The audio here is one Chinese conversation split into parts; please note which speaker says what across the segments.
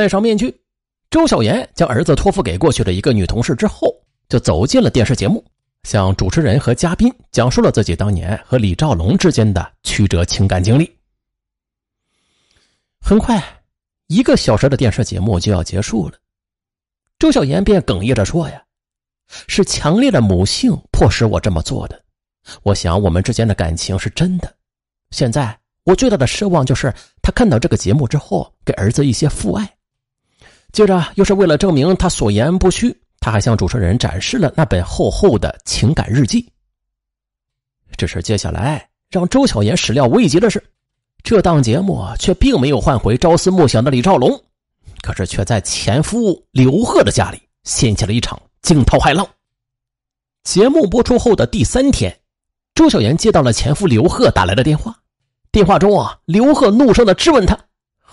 Speaker 1: 戴上面具，周小妍将儿子托付给过去的一个女同事之后，就走进了电视节目，向主持人和嘉宾讲述了自己当年和李兆龙之间的曲折情感经历。很快，一个小时的电视节目就要结束了，周小妍便哽咽着说：“呀，是强烈的母性迫使我这么做的。我想我们之间的感情是真的。现在我最大的奢望就是他看到这个节目之后，给儿子一些父爱。接着，又是为了证明他所言不虚，他还向主持人展示了那本厚厚的情感日记。只是接下来让周小妍始料未及的是。”这档节目却并没有换回朝思暮想的李兆龙，可是却在前夫刘贺的家里掀起了一场惊涛骇浪。节目播出后的第三天，周小妍接到了前夫刘贺打来的电话。电话中啊，刘贺怒声的质问他：“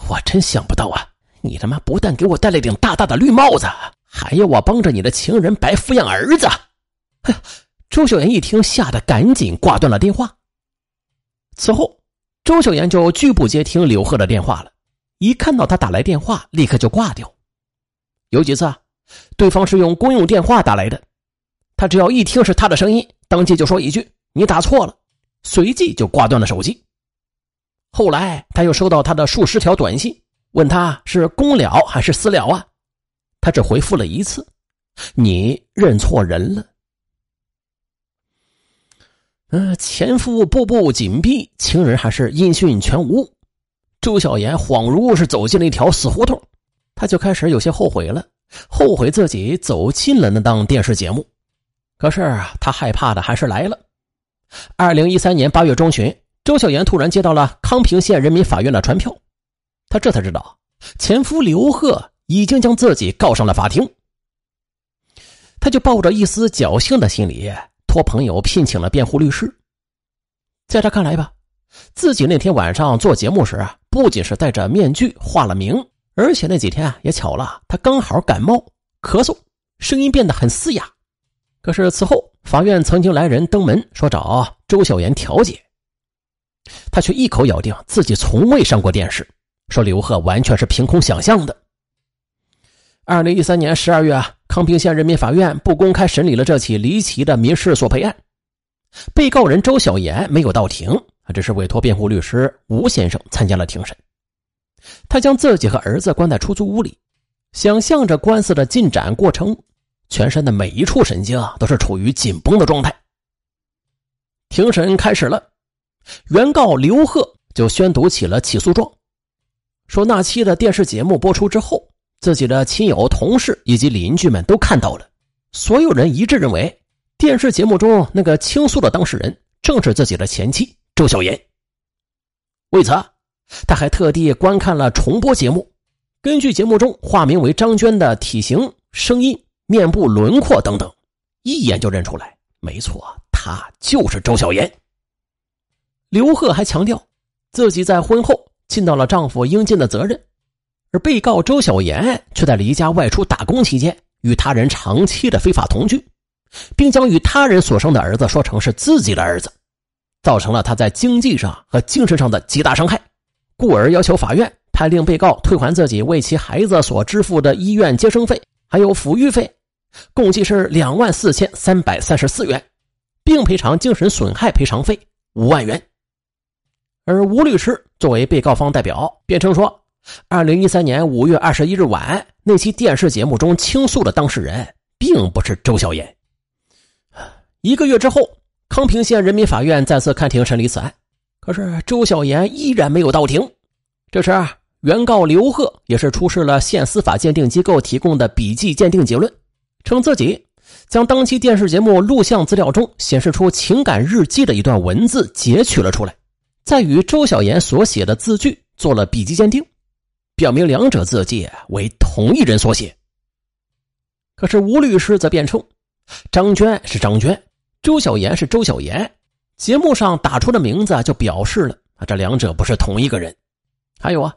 Speaker 1: 我真想不到啊，你他妈不但给我戴了顶大大的绿帽子，还要我帮着你的情人白抚养儿子。”哎呀，周小妍一听，吓得赶紧挂断了电话。此后。周小妍就拒不接听刘贺的电话了，一看到他打来电话，立刻就挂掉。有几次啊，对方是用公用电话打来的，他只要一听是他的声音，当即就说一句“你打错了”，随即就挂断了手机。后来他又收到他的数十条短信，问他是公了还是私了啊？他只回复了一次：“你认错人了。”嗯，前夫步步紧逼，情人还是音讯全无。周小妍恍如是走进了一条死胡同，他就开始有些后悔了，后悔自己走进了那档电视节目。可是他害怕的还是来了。二零一三年八月中旬，周小妍突然接到了康平县人民法院的传票，这才知道前夫刘贺已经将自己告上了法庭。他就抱着一丝侥幸的心理。托朋友聘请了辩护律师，在他看来吧，自己那天晚上做节目时啊，不仅是戴着面具化了名，而且那几天啊也巧了，他刚好感冒咳嗽，声音变得很嘶哑。可是此后，法院曾经来人登门说找周小妍调解，他却一口咬定自己从未上过电视，说刘贺完全是凭空想象的。二零一三年十二月啊。康平县人民法院不公开审理了这起离奇的民事索赔案，被告人周小岩没有到庭，只是委托辩护律师吴先生参加了庭审。他将自己和儿子关在出租屋里，想象着官司的进展过程，全身的每一处神经啊都是处于紧绷的状态。庭审开始了，原告刘贺就宣读起了起诉状，说那期的电视节目播出之后。自己的亲友、同事以及邻居们都看到了，所有人一致认为，电视节目中那个倾诉的当事人正是自己的前妻周小妍。为此，他还特地观看了重播节目，根据节目中化名为张娟的体型、声音、面部轮廓等等，一眼就认出来，没错，她就是周小妍。刘贺还强调，自己在婚后尽到了丈夫应尽的责任。而被告周小妍却在离家外出打工期间与他人长期的非法同居，并将与他人所生的儿子说成是自己的儿子，造成了他在经济上和精神上的极大伤害，故而要求法院判令被告退还自己为其孩子所支付的医院接生费还有抚育费，共计是两万四千三百三十四元，并赔偿精神损害赔偿费五万元。而吴律师作为被告方代表辩称说。二零一三年五月二十一日晚，那期电视节目中倾诉的当事人并不是周小妍。一个月之后，康平县人民法院再次开庭审理此案，可是周小妍依然没有到庭。这时，原告刘贺也是出示了县司法鉴定机构提供的笔迹鉴定结论，称自己将当期电视节目录像资料中显示出情感日记的一段文字截取了出来，再与周小妍所写的字句做了笔迹鉴定。表明两者字迹为同一人所写。可是吴律师则辩称，张娟是张娟，周小妍是周小妍，节目上打出的名字就表示了啊，这两者不是同一个人。还有啊，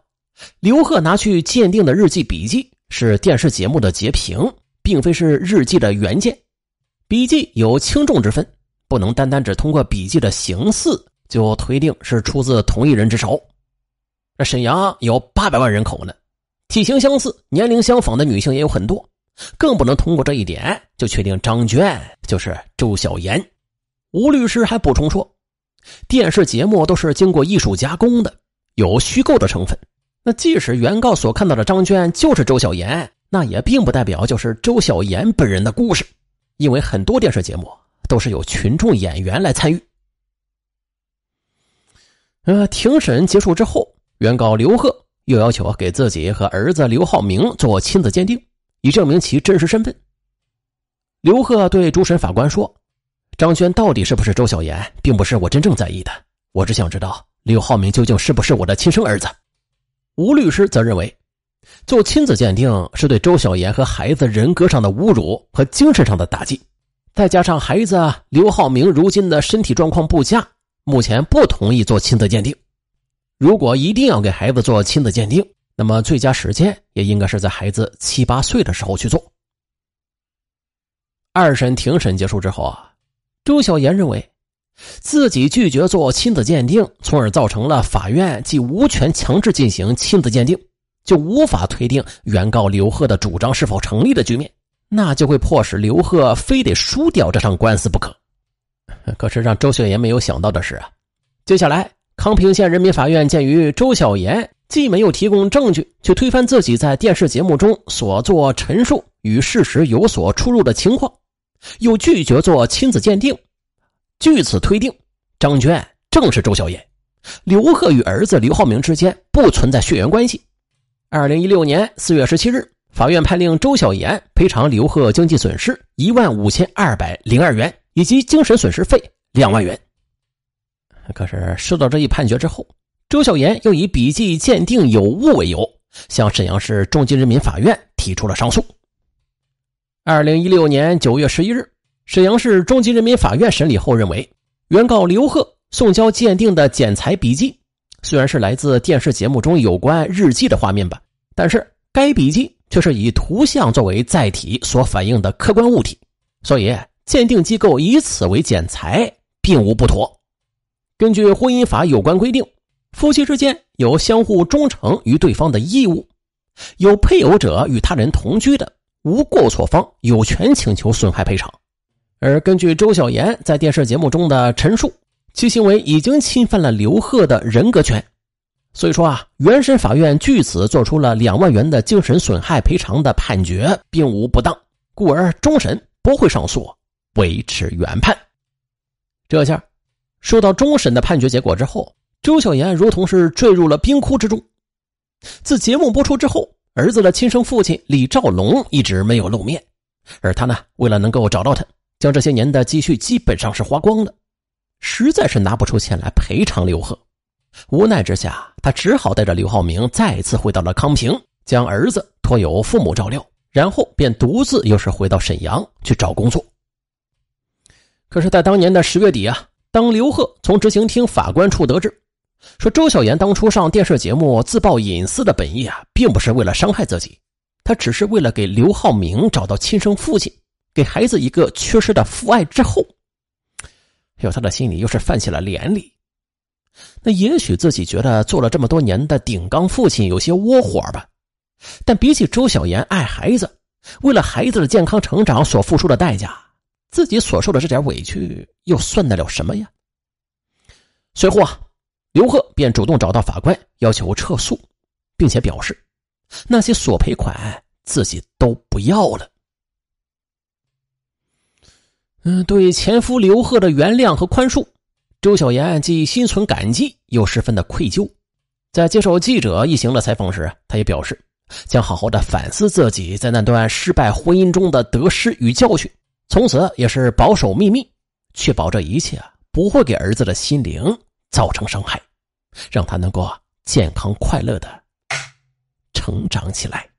Speaker 1: 刘贺拿去鉴定的日记笔记是电视节目的截屏，并非是日记的原件。笔记有轻重之分，不能单单只通过笔记的形似就推定是出自同一人之手。那沈阳有八百万人口呢，体型相似、年龄相仿的女性也有很多，更不能通过这一点就确定张娟就是周小妍。吴律师还补充说，电视节目都是经过艺术加工的，有虚构的成分。那即使原告所看到的张娟就是周小妍，那也并不代表就是周小妍本人的故事，因为很多电视节目都是有群众演员来参与。呃，庭审结束之后，原告刘贺又要求给自己和儿子刘浩明做亲子鉴定，以证明其真实身份。刘贺对主审法官说：“张娟到底是不是周小妍，并不是我真正在意的，我只想知道刘浩明究竟是不是我的亲生儿子。”吴律师则认为，做亲子鉴定是对周小妍和孩子人格上的侮辱和精神上的打击，再加上孩子刘浩明如今的身体状况不佳，目前不同意做亲子鉴定。如果一定要给孩子做亲子鉴定，那么最佳时间也应该是在孩子七八岁的时候去做。二审庭审结束之后啊，周小妍认为。自己拒绝做亲子鉴定，从而造成了法院既无权强制进行亲子鉴定，就无法推定原告刘贺的主张是否成立的局面，那就会迫使刘贺非得输掉这场官司不可。可是让周小妍没有想到的是啊，接下来康平县人民法院鉴于周小妍既没有提供证据，去推翻自己在电视节目中所做陈述与事实有所出入的情况，又拒绝做亲子鉴定。据此推定，张娟正是周小燕。刘贺与儿子刘浩明之间不存在血缘关系。二零一六年四月十七日，法院判令周小妍赔偿刘贺经济损失一万五千二百零二元，以及精神损失费两万元。可是，收到这一判决之后，周小岩又以笔迹鉴定有误为由，向沈阳市中级人民法院提出了上诉。二零一六年九月十一日。沈阳市中级人民法院审理后认为，原告刘贺送交鉴定的剪裁笔记，虽然是来自电视节目中有关日记的画面吧，但是该笔记却是以图像作为载体所反映的客观物体，所以鉴定机构以此为剪裁并无不妥。根据婚姻法有关规定，夫妻之间有相互忠诚于对方的义务，有配偶者与他人同居的，无过错方有权请求损害赔偿。而根据周小妍在电视节目中的陈述，其行为已经侵犯了刘贺的人格权，所以说啊，原审法院据此做出了两万元的精神损害赔偿的判决，并无不当，故而终审不会上诉，维持原判。这下，收到终审的判决结果之后，周小妍如同是坠入了冰窟之中。自节目播出之后，儿子的亲生父亲李兆龙一直没有露面，而他呢，为了能够找到他。将这些年的积蓄基本上是花光了，实在是拿不出钱来赔偿刘贺。无奈之下，他只好带着刘浩明再次回到了康平，将儿子托有父母照料，然后便独自又是回到沈阳去找工作。可是，在当年的十月底啊，当刘贺从执行厅法官处得知，说周小妍当初上电视节目自曝隐私的本意啊，并不是为了伤害自己，他只是为了给刘浩明找到亲生父亲。给孩子一个缺失的父爱之后，有他的心里又是泛起了怜悯。那也许自己觉得做了这么多年的顶缸父亲有些窝火吧，但比起周小妍爱孩子，为了孩子的健康成长所付出的代价，自己所受的这点委屈又算得了什么呀？随后啊，刘贺便主动找到法官，要求撤诉，并且表示那些索赔款自己都不要了。嗯，对前夫刘贺的原谅和宽恕，周小妍既心存感激，又十分的愧疚。在接受记者一行的采访时，他也表示将好好的反思自己在那段失败婚姻中的得失与教训，从此也是保守秘密，确保这一切不会给儿子的心灵造成伤害，让他能够健康快乐的成长起来。